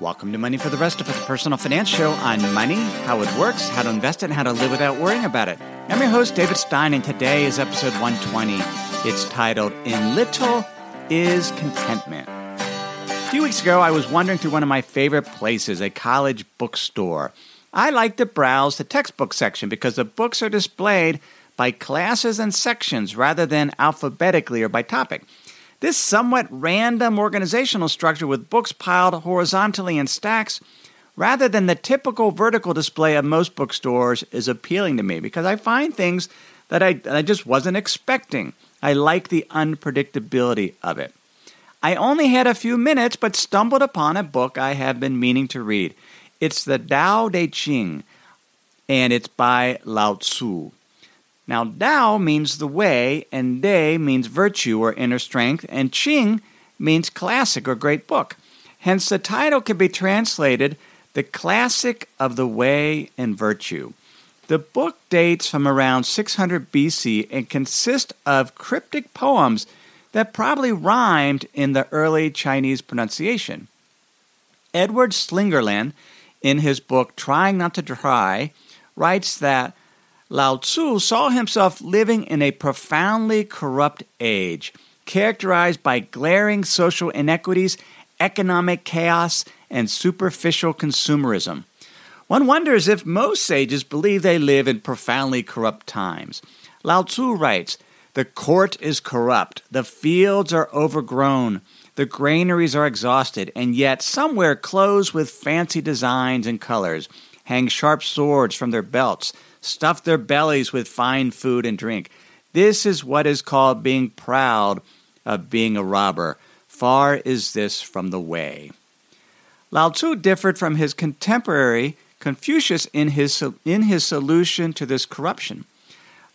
Welcome to Money for the Rest of Us, personal finance show on money, how it works, how to invest it, and how to live without worrying about it. I'm your host, David Stein, and today is episode 120. It's titled In Little is Contentment. A few weeks ago, I was wandering through one of my favorite places, a college bookstore. I like to browse the textbook section because the books are displayed by classes and sections rather than alphabetically or by topic. This somewhat random organizational structure with books piled horizontally in stacks rather than the typical vertical display of most bookstores is appealing to me because I find things that I, that I just wasn't expecting. I like the unpredictability of it. I only had a few minutes but stumbled upon a book I have been meaning to read. It's the Tao Te Ching, and it's by Lao Tzu. Now, Dao means the way, and De means virtue or inner strength, and Ching means classic or great book. Hence, the title can be translated The Classic of the Way and Virtue. The book dates from around 600 BC and consists of cryptic poems that probably rhymed in the early Chinese pronunciation. Edward Slingerland, in his book Trying Not to Try, writes that Lao Tzu saw himself living in a profoundly corrupt age, characterized by glaring social inequities, economic chaos, and superficial consumerism. One wonders if most sages believe they live in profoundly corrupt times. Lao Tzu writes, The court is corrupt, the fields are overgrown, the granaries are exhausted, and yet somewhere clothes with fancy designs and colors hang sharp swords from their belts stuff their bellies with fine food and drink. This is what is called being proud of being a robber. Far is this from the way. Lao Tzu differed from his contemporary Confucius in his, in his solution to this corruption.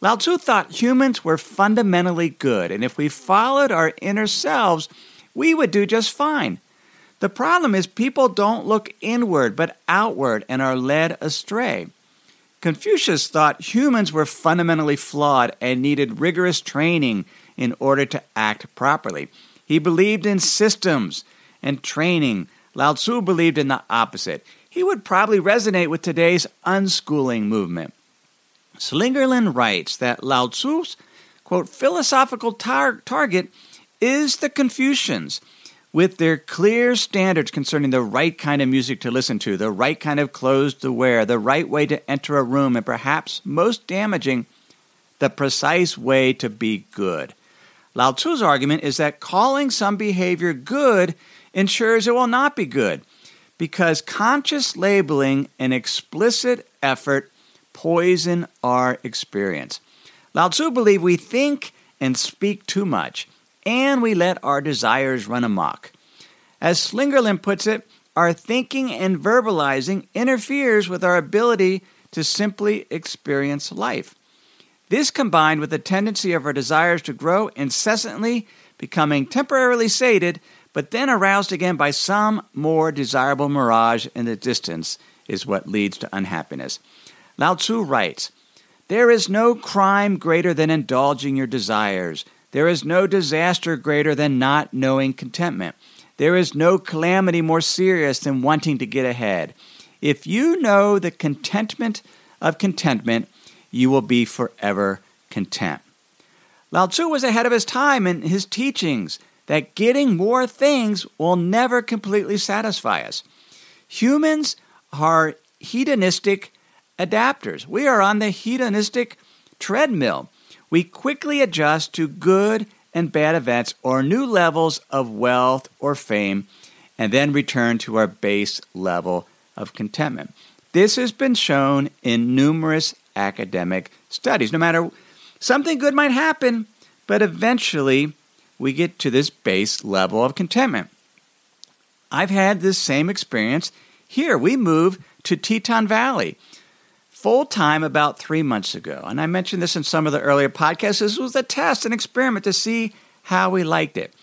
Lao Tzu thought humans were fundamentally good, and if we followed our inner selves, we would do just fine. The problem is people don't look inward but outward and are led astray. Confucius thought humans were fundamentally flawed and needed rigorous training in order to act properly. He believed in systems and training. Lao Tzu believed in the opposite. He would probably resonate with today's unschooling movement. Slingerland writes that Lao Tzu's quote philosophical tar- target is the Confucians with their clear standards concerning the right kind of music to listen to, the right kind of clothes to wear, the right way to enter a room, and perhaps most damaging, the precise way to be good. Lao Tzu's argument is that calling some behavior good ensures it will not be good, because conscious labeling and explicit effort poison our experience. Lao Tzu believed we think and speak too much and we let our desires run amok. As Slingerland puts it, our thinking and verbalizing interferes with our ability to simply experience life. This combined with the tendency of our desires to grow incessantly, becoming temporarily sated, but then aroused again by some more desirable mirage in the distance, is what leads to unhappiness. Lao Tzu writes There is no crime greater than indulging your desires. There is no disaster greater than not knowing contentment. There is no calamity more serious than wanting to get ahead. If you know the contentment of contentment, you will be forever content. Lao Tzu was ahead of his time in his teachings that getting more things will never completely satisfy us. Humans are hedonistic adapters. We are on the hedonistic treadmill we quickly adjust to good and bad events or new levels of wealth or fame, and then return to our base level of contentment. This has been shown in numerous academic studies. No matter something good might happen, but eventually we get to this base level of contentment. I've had this same experience Here, we moved to Teton Valley full time about three months ago. And I mentioned this in some of the earlier podcasts. This was a test, an experiment to see how we liked it.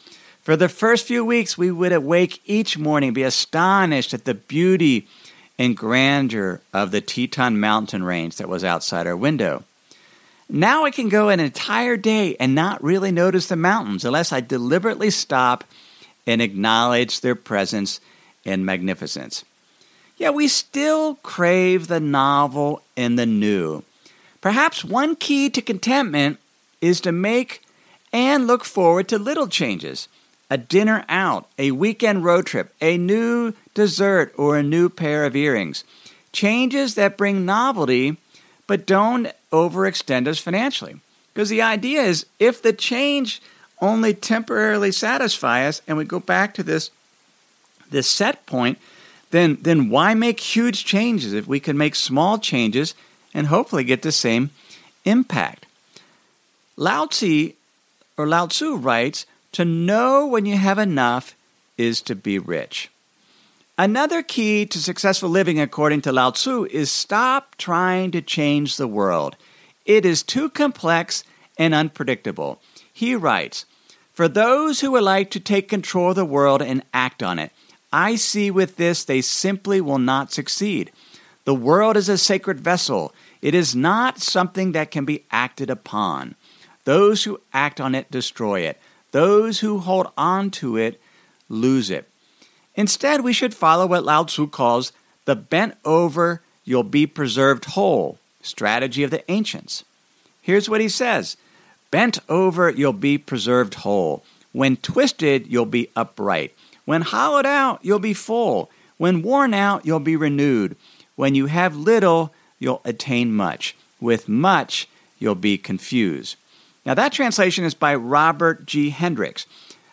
For the first few weeks, we would awake each morning, be astonished at the beauty and grandeur of the Teton mountain range that was outside our window. Now I can go an entire day and not really notice the mountains unless I deliberately stop and acknowledge their presence and magnificence. Yet we still crave the novel and the new. Perhaps one key to contentment is to make and look forward to little changes a dinner out, a weekend road trip, a new dessert, or a new pair of earrings. Changes that bring novelty but don't overextend us financially. Because the idea is if the change only temporarily satisfies us and we go back to this this set point, then then why make huge changes if we can make small changes and hopefully get the same impact? Lao Tzu or Lao Tzu writes, to know when you have enough is to be rich. Another key to successful living, according to Lao Tzu, is stop trying to change the world. It is too complex and unpredictable. He writes, For those who would like to take control of the world and act on it, I see with this they simply will not succeed. The world is a sacred vessel. It is not something that can be acted upon. Those who act on it destroy it. Those who hold on to it lose it. Instead, we should follow what Lao Tzu calls the bent over, you'll be preserved whole strategy of the ancients. Here's what he says Bent over, you'll be preserved whole. When twisted, you'll be upright. When hollowed out, you'll be full. When worn out, you'll be renewed. When you have little, you'll attain much. With much, you'll be confused. Now, that translation is by Robert G. Henricks.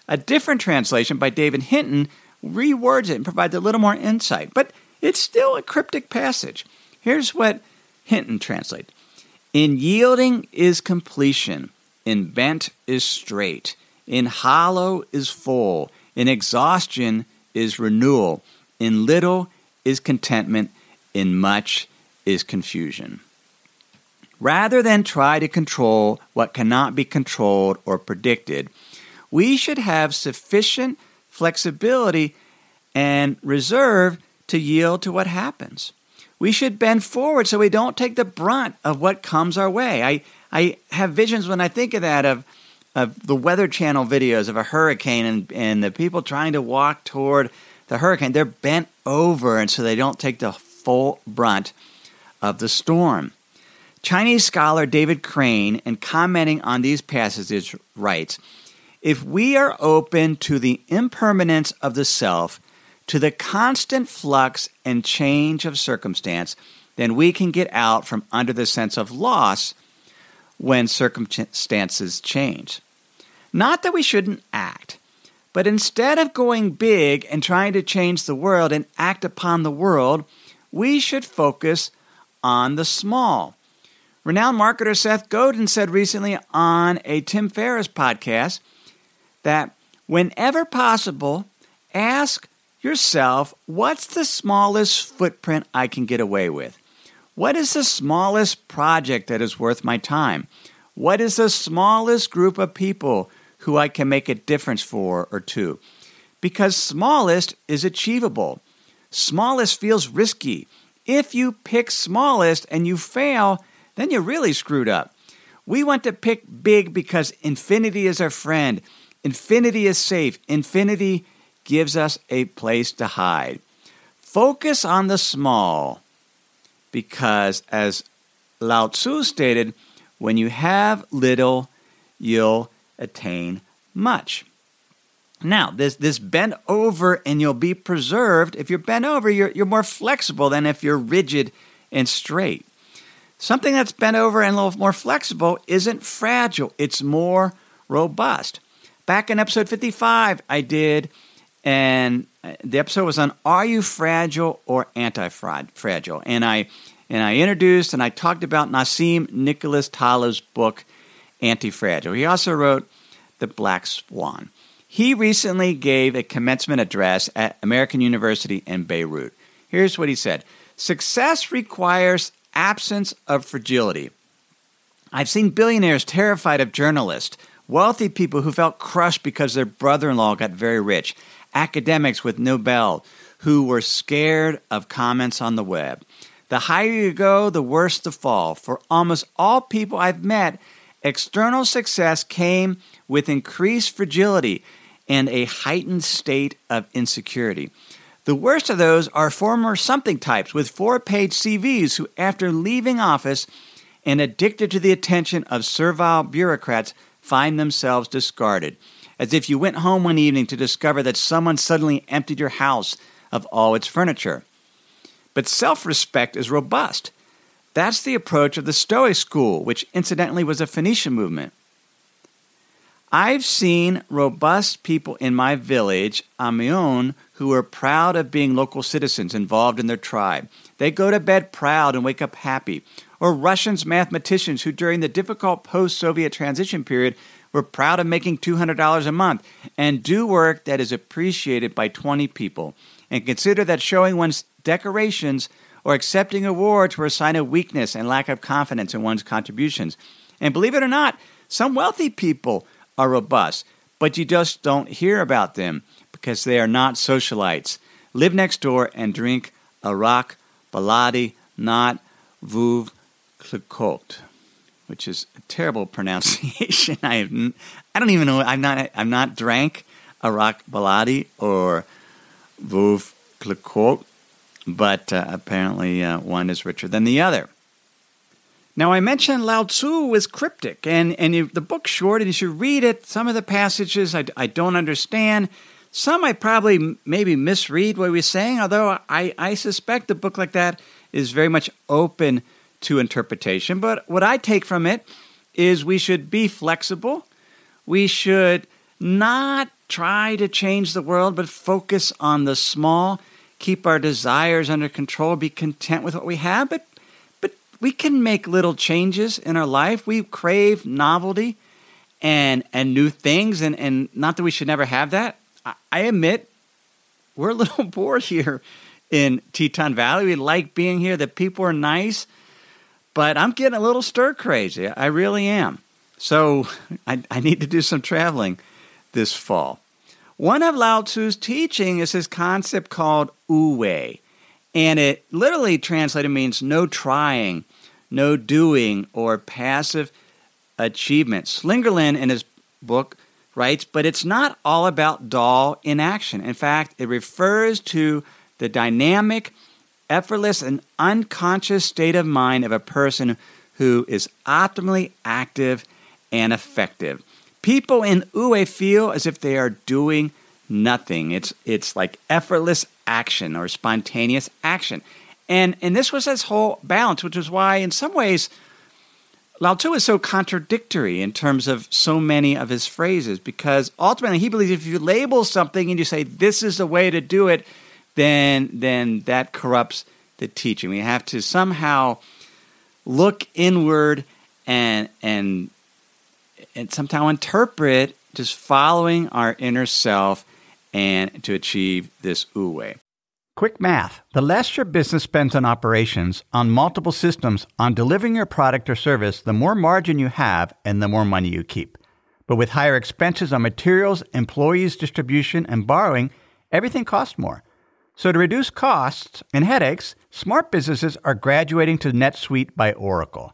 A different translation by David Hinton rewords it and provides a little more insight, but it's still a cryptic passage. Here's what Hinton translates In yielding is completion, in bent is straight, in hollow is full, in exhaustion is renewal, in little is contentment, in much is confusion. Rather than try to control what cannot be controlled or predicted, we should have sufficient flexibility and reserve to yield to what happens. We should bend forward so we don't take the brunt of what comes our way. I, I have visions when I think of that of, of the Weather Channel videos of a hurricane and, and the people trying to walk toward the hurricane. They're bent over, and so they don't take the full brunt of the storm. Chinese scholar David Crane, in commenting on these passages, writes if we are open to the impermanence of the self, to the constant flux and change of circumstance, then we can get out from under the sense of loss when circumstances change. Not that we shouldn't act, but instead of going big and trying to change the world and act upon the world, we should focus on the small. Renowned marketer Seth Godin said recently on a Tim Ferriss podcast that whenever possible, ask yourself what's the smallest footprint I can get away with? What is the smallest project that is worth my time? What is the smallest group of people who I can make a difference for or to? Because smallest is achievable. Smallest feels risky. If you pick smallest and you fail, then you're really screwed up. We want to pick big because infinity is our friend. Infinity is safe. Infinity gives us a place to hide. Focus on the small because, as Lao Tzu stated, when you have little, you'll attain much. Now, this, this bent over and you'll be preserved. If you're bent over, you're, you're more flexible than if you're rigid and straight. Something that's bent over and a little more flexible isn't fragile, it's more robust. Back in episode 55, I did, and the episode was on Are You Fragile or Anti Fragile? And I, and I introduced and I talked about Nassim Nicholas Taleb's book, Anti Fragile. He also wrote The Black Swan. He recently gave a commencement address at American University in Beirut. Here's what he said Success requires absence of fragility. I've seen billionaires terrified of journalists, wealthy people who felt crushed because their brother in law got very rich, academics with Nobel who were scared of comments on the web. The higher you go, the worse the fall. For almost all people I've met, external success came with increased fragility and a heightened state of insecurity. The worst of those are former something types with four page CVs who, after leaving office and addicted to the attention of servile bureaucrats, find themselves discarded. As if you went home one evening to discover that someone suddenly emptied your house of all its furniture. But self respect is robust. That's the approach of the Stoic school, which incidentally was a Phoenician movement. I've seen robust people in my village, Amioun, who are proud of being local citizens involved in their tribe. They go to bed proud and wake up happy. Or Russians mathematicians who, during the difficult post Soviet transition period, were proud of making $200 a month and do work that is appreciated by 20 people. And consider that showing one's decorations or accepting awards were a sign of weakness and lack of confidence in one's contributions. And believe it or not, some wealthy people are robust, but you just don't hear about them because they are not socialites. Live next door and drink arak baladi, not vuv klikot, which is a terrible pronunciation. I have, I don't even know. I'm not. I'm not drank arak baladi or vuv klikot but uh, apparently uh, one is richer than the other. Now, I mentioned Lao Tzu was cryptic, and, and the book's short, and you should read it. Some of the passages I, I don't understand. Some I probably maybe misread what he was saying, although I, I suspect a book like that is very much open to interpretation. But what I take from it is we should be flexible. We should not try to change the world, but focus on the small keep our desires under control, be content with what we have, but but we can make little changes in our life. We crave novelty and and new things and, and not that we should never have that. I, I admit we're a little bored here in Teton Valley. We like being here, the people are nice, but I'm getting a little stir crazy. I really am. So I, I need to do some traveling this fall. One of Lao Tzu's teaching is his concept called Wu Wei, and it literally translated means no trying, no doing, or passive achievement. Slingerland in his book writes, but it's not all about dull inaction. In fact, it refers to the dynamic, effortless, and unconscious state of mind of a person who is optimally active and effective. People in Wu feel as if they are doing nothing. It's it's like effortless action or spontaneous action. And and this was his whole balance, which is why in some ways Lao Tzu is so contradictory in terms of so many of his phrases because ultimately he believes if you label something and you say this is the way to do it, then then that corrupts the teaching. We have to somehow look inward and and and somehow interpret just following our inner self and to achieve this Wu-Wei. Quick math. The less your business spends on operations, on multiple systems, on delivering your product or service, the more margin you have and the more money you keep. But with higher expenses on materials, employees, distribution, and borrowing, everything costs more. So to reduce costs and headaches, smart businesses are graduating to NetSuite by Oracle.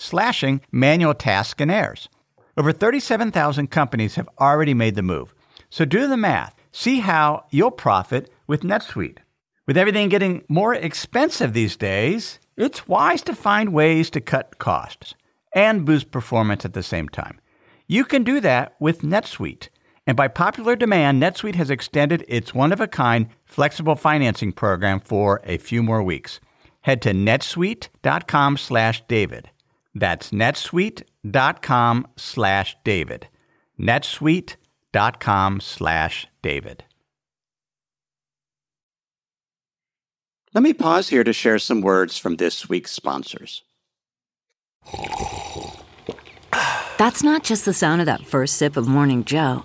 slashing manual tasks and errors. Over 37,000 companies have already made the move. So do the math. See how you'll profit with NetSuite. With everything getting more expensive these days, it's wise to find ways to cut costs and boost performance at the same time. You can do that with NetSuite. And by popular demand, NetSuite has extended its one of a kind flexible financing program for a few more weeks. head to netsuite.com slash David. That's netsuite.com slash David. netsuite.com slash David. Let me pause here to share some words from this week's sponsors. That's not just the sound of that first sip of Morning Joe.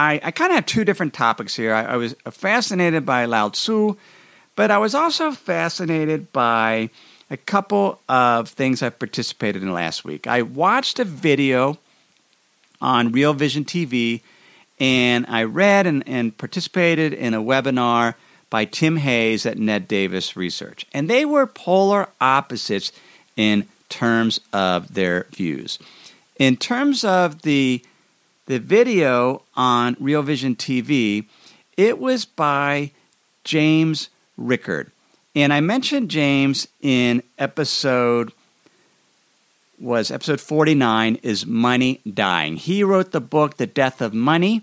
I, I kind of have two different topics here. I, I was fascinated by Lao Tzu, but I was also fascinated by a couple of things I participated in last week. I watched a video on Real Vision TV, and I read and, and participated in a webinar by Tim Hayes at Ned Davis Research. And they were polar opposites in terms of their views. In terms of the the video on Real Vision TV, it was by James Rickard. And I mentioned James in episode was episode 49 is Money Dying. He wrote the book The Death of Money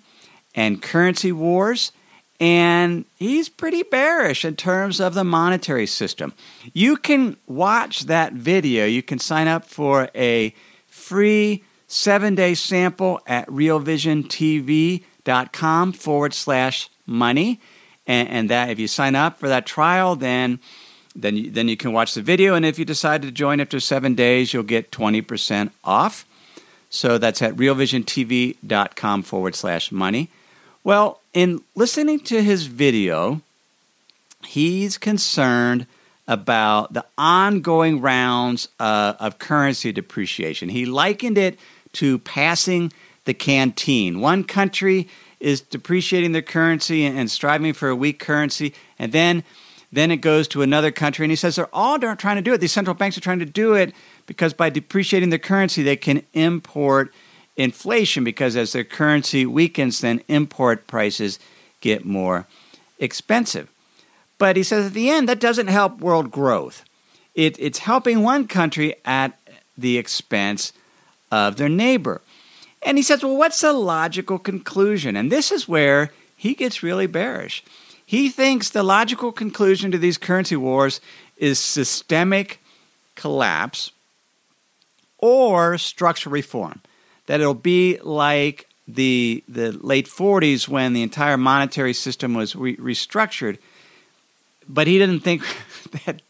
and Currency Wars and he's pretty bearish in terms of the monetary system. You can watch that video. You can sign up for a free seven day sample at realvisiontv.com forward slash money. And, and, that if you sign up for that trial, then then you, then you can watch the video. And if you decide to join after seven days, you'll get 20% off. So that's at realvisiontv.com forward slash money. Well, in listening to his video, he's concerned about the ongoing rounds uh, of currency depreciation. He likened it to passing the canteen. One country is depreciating their currency and striving for a weak currency, and then then it goes to another country. And he says they're all trying to do it. These central banks are trying to do it because by depreciating their currency, they can import inflation because as their currency weakens, then import prices get more expensive. But he says at the end, that doesn't help world growth. It, it's helping one country at the expense of their neighbor. And he says, well, what's the logical conclusion? And this is where he gets really bearish. He thinks the logical conclusion to these currency wars is systemic collapse or structural reform. That it'll be like the the late 40s when the entire monetary system was re- restructured. But he didn't think that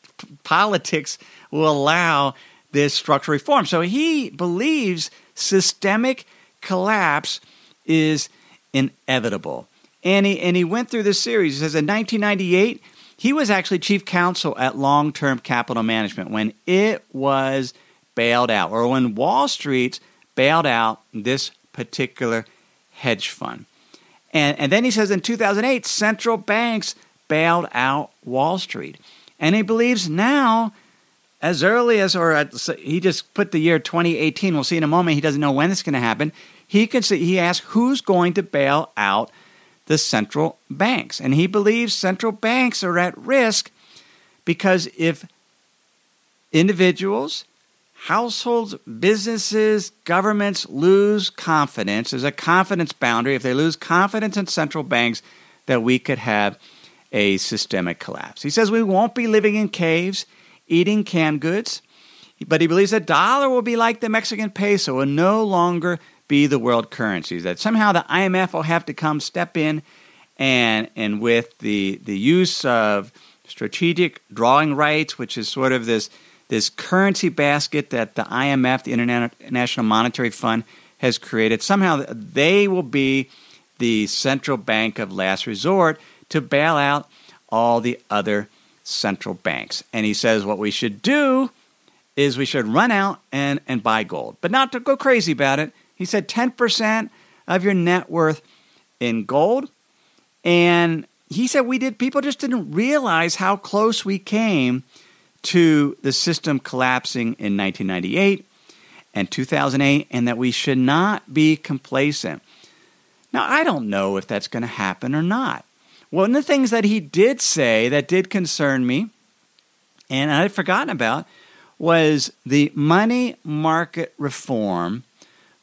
politics will allow this structural reform. So he believes systemic collapse is inevitable. And he, and he went through this series. He says in 1998, he was actually chief counsel at Long Term Capital Management when it was bailed out, or when Wall Street bailed out this particular hedge fund. And, and then he says in 2008, central banks bailed out Wall Street. And he believes now, as early as, or he just put the year 2018, we'll see in a moment, he doesn't know when it's going to happen. He, can see, he asked who's going to bail out the central banks. And he believes central banks are at risk because if individuals, households, businesses, governments lose confidence, there's a confidence boundary. If they lose confidence in central banks, that we could have a systemic collapse. He says we won't be living in caves, eating canned goods, but he believes that dollar will be like the Mexican peso and no longer be the world currency. That somehow the IMF will have to come step in and and with the the use of strategic drawing rights, which is sort of this this currency basket that the IMF, the International Monetary Fund, has created. Somehow they will be the central bank of last resort to bail out all the other central banks. And he says what we should do is we should run out and, and buy gold, but not to go crazy about it. He said 10% of your net worth in gold. And he said we did, people just didn't realize how close we came to the system collapsing in 1998 and 2008, and that we should not be complacent. Now, I don't know if that's going to happen or not. One of the things that he did say that did concern me, and I had forgotten about, was the money market reform.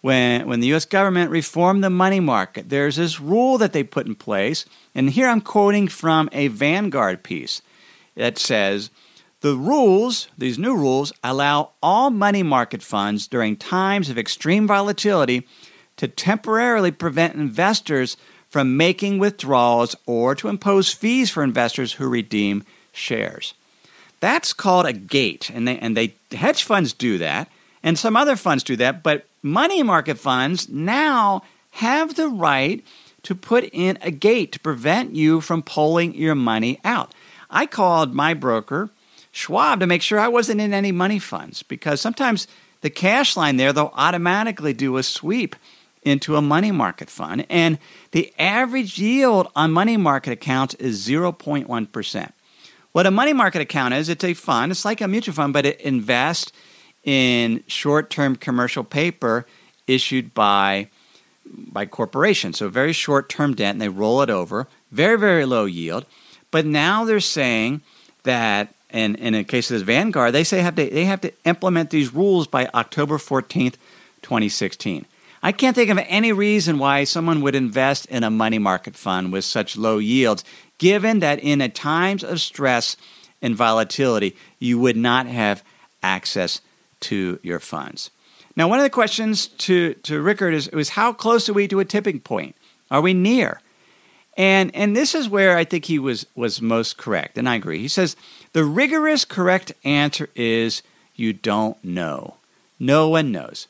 When, when the US government reformed the money market, there's this rule that they put in place. And here I'm quoting from a Vanguard piece that says the rules, these new rules, allow all money market funds during times of extreme volatility to temporarily prevent investors from making withdrawals or to impose fees for investors who redeem shares. That's called a gate, and they, and they hedge funds do that, and some other funds do that, but money market funds now have the right to put in a gate to prevent you from pulling your money out. I called my broker, Schwab, to make sure I wasn't in any money funds because sometimes the cash line there, they'll automatically do a sweep into a money market fund. And the average yield on money market accounts is 0.1%. What a money market account is, it's a fund, it's like a mutual fund, but it invests in short term commercial paper issued by, by corporations. So very short term debt, and they roll it over, very, very low yield. But now they're saying that, and, in the case of this Vanguard, they say have to, they have to implement these rules by October 14th, 2016. I can't think of any reason why someone would invest in a money market fund with such low yields, given that in a times of stress and volatility, you would not have access to your funds. Now, one of the questions to, to Rickard is, was how close are we to a tipping point? Are we near? And, and this is where I think he was, was most correct, and I agree. He says the rigorous correct answer is you don't know. No one knows.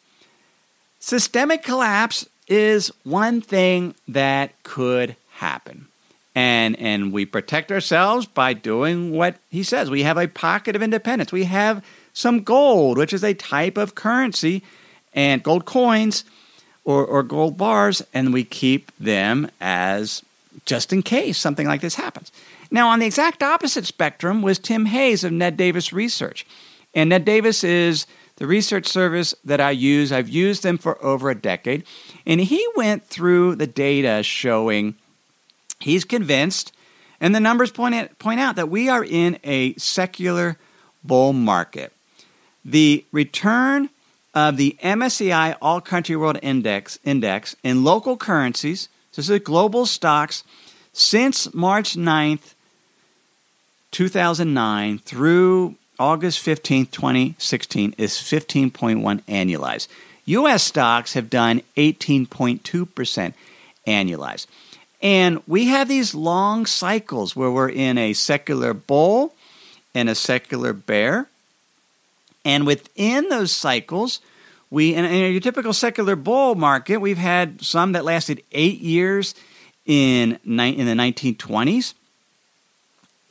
Systemic collapse is one thing that could happen. And, and we protect ourselves by doing what he says. We have a pocket of independence. We have some gold, which is a type of currency, and gold coins or, or gold bars, and we keep them as just in case something like this happens. Now, on the exact opposite spectrum was Tim Hayes of Ned Davis Research. And Ned Davis is the research service that I use. I've used them for over a decade. And he went through the data showing he's convinced, and the numbers point, at, point out that we are in a secular bull market. The return of the MSCI All Country World Index, index in local currencies, so this is global stocks, since March 9th, 2009 through August 15, 2016 is 15.1 annualized. US stocks have done 18.2% annualized. And we have these long cycles where we're in a secular bull and a secular bear. And within those cycles, we in, in your typical secular bull market, we've had some that lasted eight years in, in the 1920s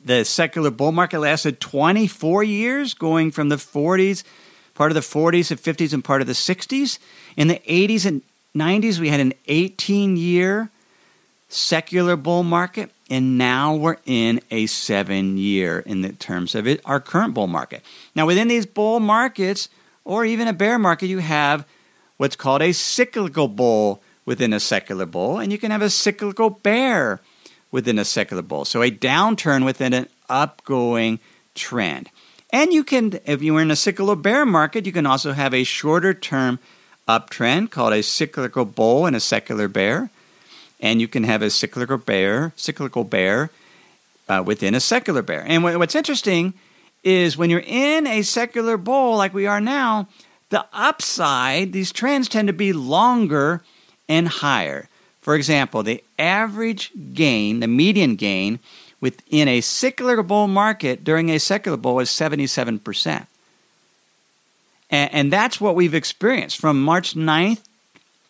the secular bull market lasted 24 years, going from the 40s, part of the 40s and 50s, and part of the 60s. In the 80s and 90s, we had an 18 year secular bull market, and now we're in a seven year in the terms of it, our current bull market. Now, within these bull markets, or even a bear market, you have what's called a cyclical bull within a secular bull, and you can have a cyclical bear within a secular bull. So a downturn within an upgoing trend. And you can, if you are in a cyclical bear market, you can also have a shorter term uptrend called a cyclical bull and a secular bear. And you can have a cyclical bear, cyclical bear uh, within a secular bear. And what's interesting is when you're in a secular bull like we are now, the upside, these trends tend to be longer and higher. For example, the average gain, the median gain within a secular bull market during a secular bull is 77%. And, and that's what we've experienced from March 9th,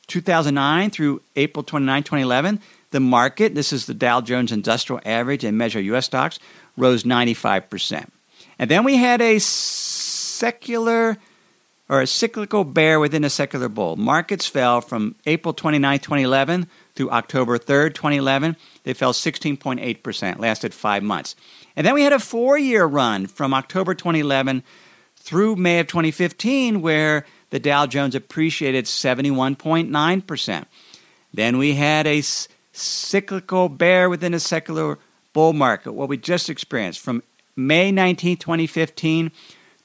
2009 through April 29, 2011. The market, this is the Dow Jones Industrial Average and measure US stocks, rose 95%. And then we had a secular or a cyclical bear within a secular bull. Markets fell from April 29, 2011 through October 3rd, 2011, they fell 16.8%, lasted five months. And then we had a four year run from October 2011 through May of 2015, where the Dow Jones appreciated 71.9%. Then we had a cyclical bear within a secular bull market, what we just experienced. From May 19, 2015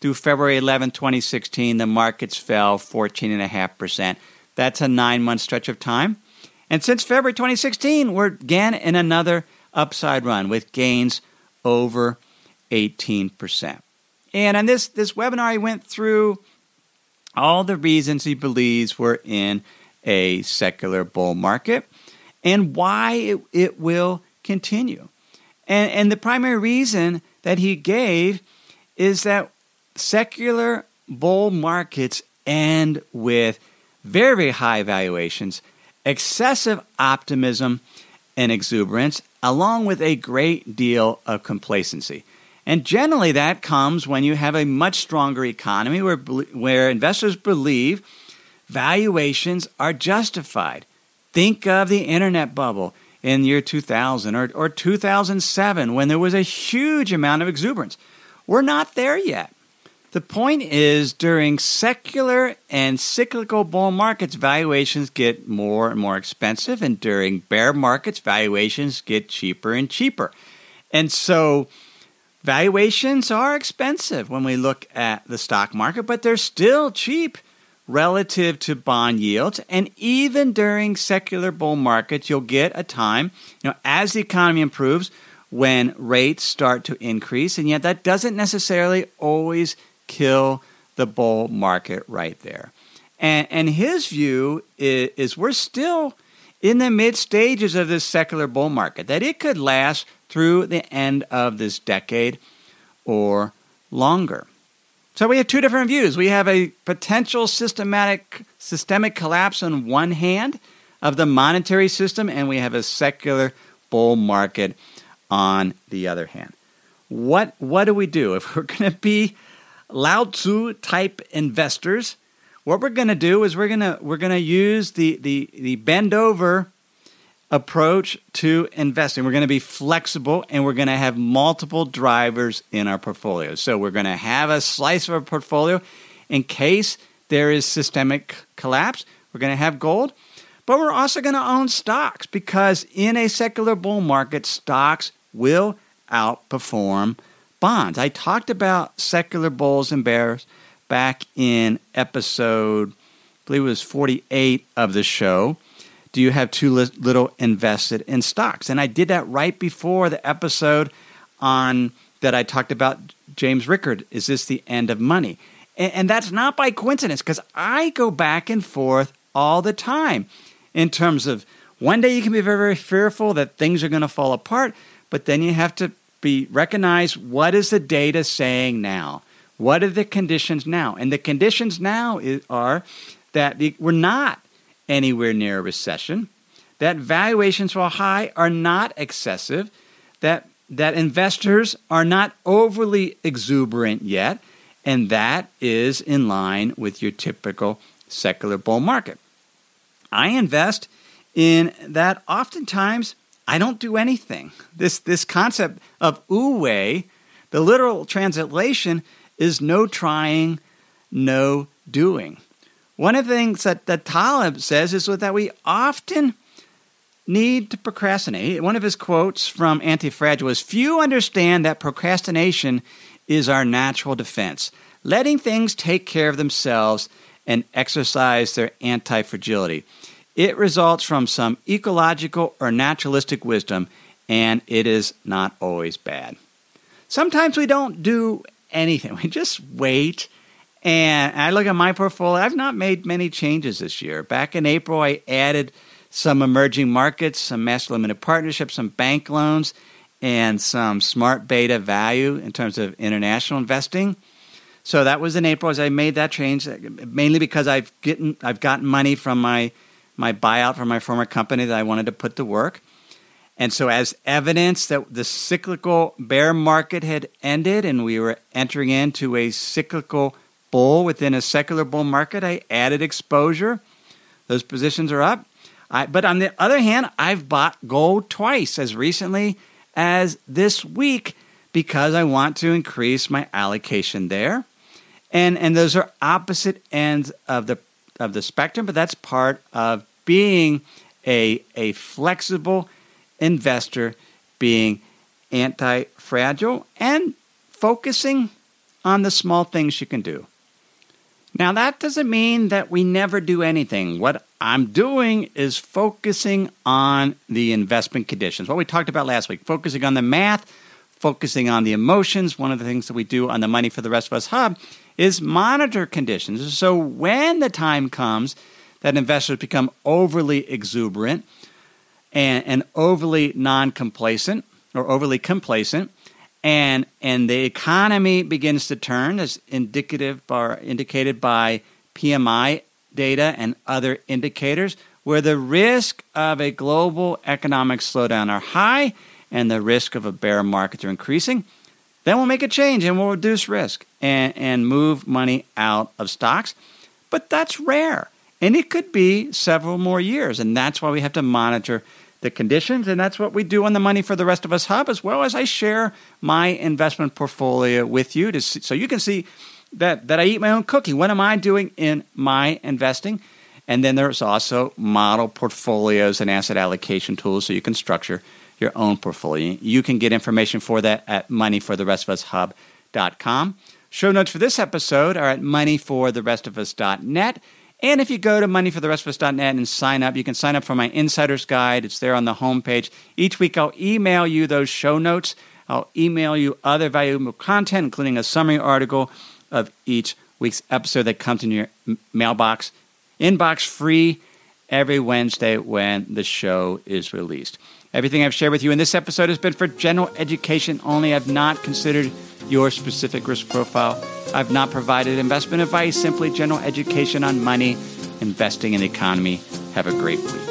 through February 11, 2016, the markets fell 14.5%. That's a nine month stretch of time. And since February 2016, we're again in another upside run with gains over 18%. And on this, this webinar, he went through all the reasons he believes we're in a secular bull market and why it, it will continue. And, and the primary reason that he gave is that secular bull markets end with very, very high valuations, excessive optimism and exuberance, along with a great deal of complacency. And generally, that comes when you have a much stronger economy where, where investors believe valuations are justified. Think of the internet bubble in year 2000 or, or 2007 when there was a huge amount of exuberance. We're not there yet. The point is, during secular and cyclical bull markets, valuations get more and more expensive, and during bear markets, valuations get cheaper and cheaper. And so, valuations are expensive when we look at the stock market, but they're still cheap relative to bond yields. And even during secular bull markets, you'll get a time, you know, as the economy improves, when rates start to increase. And yet that doesn't necessarily always kill the bull market right there. And, and his view is, is we're still in the mid stages of this secular bull market, that it could last through the end of this decade or longer. So we have two different views. We have a potential systematic systemic collapse on one hand of the monetary system, and we have a secular bull market on the other hand. What what do we do if we're going to be Lao Tzu type investors? What we're going to do is we're going to we're going to use the the the bend over approach to investing. We're going to be flexible and we're going to have multiple drivers in our portfolio. So we're going to have a slice of our portfolio in case there is systemic collapse. We're going to have gold, but we're also going to own stocks because in a secular bull market, stocks will outperform bonds. I talked about secular bulls and bears back in episode, I believe it was 48 of the show do you have too little invested in stocks? And I did that right before the episode on that I talked about James Rickard. Is this the end of money? And, and that's not by coincidence because I go back and forth all the time in terms of one day you can be very, very fearful that things are going to fall apart, but then you have to be recognize what is the data saying now? What are the conditions now? And the conditions now is, are that the, we're not anywhere near a recession, that valuations while high are not excessive, that that investors are not overly exuberant yet, and that is in line with your typical secular bull market. I invest in that oftentimes I don't do anything. This this concept of Wu Wei, the literal translation is no trying, no doing. One of the things that, that Taleb says is that we often need to procrastinate. One of his quotes from Antifragile is Few understand that procrastination is our natural defense, letting things take care of themselves and exercise their anti fragility. It results from some ecological or naturalistic wisdom, and it is not always bad. Sometimes we don't do anything, we just wait and I look at my portfolio, I've not made many changes this year. Back in April, I added some emerging markets, some master limited partnerships, some bank loans, and some smart beta value in terms of international investing. So that was in April as I made that change, mainly because I've gotten I've gotten money from my my buyout from my former company that I wanted to put to work. And so, as evidence that the cyclical bear market had ended and we were entering into a cyclical bull within a secular bull market. I added exposure. Those positions are up. I, but on the other hand, I've bought gold twice as recently as this week because I want to increase my allocation there. And and those are opposite ends of the of the spectrum, but that's part of being a a flexible investor, being anti-fragile and focusing on the small things you can do. Now, that doesn't mean that we never do anything. What I'm doing is focusing on the investment conditions, what we talked about last week, focusing on the math, focusing on the emotions. One of the things that we do on the Money for the Rest of Us Hub is monitor conditions. So when the time comes that investors become overly exuberant and, and overly non complacent or overly complacent, and and the economy begins to turn as indicative or indicated by PMI data and other indicators where the risk of a global economic slowdown are high and the risk of a bear market are increasing, then we'll make a change and we'll reduce risk and, and move money out of stocks. But that's rare. And it could be several more years. And that's why we have to monitor the conditions. And that's what we do on the Money for the Rest of Us Hub, as well as I share my investment portfolio with you to see, so you can see that, that I eat my own cooking. What am I doing in my investing? And then there's also model portfolios and asset allocation tools so you can structure your own portfolio. You can get information for that at moneyfortherestofus.hub.com. Show notes for this episode are at moneyfortherestofus.net. And if you go to moneyfortherestofus.net and sign up, you can sign up for my insider's guide. It's there on the homepage. Each week I'll email you those show notes. I'll email you other valuable content, including a summary article of each week's episode that comes in your mailbox, inbox free every Wednesday when the show is released. Everything I've shared with you in this episode has been for general education only. I've not considered your specific risk profile. I've not provided investment advice, simply general education on money, investing, in the economy. Have a great week.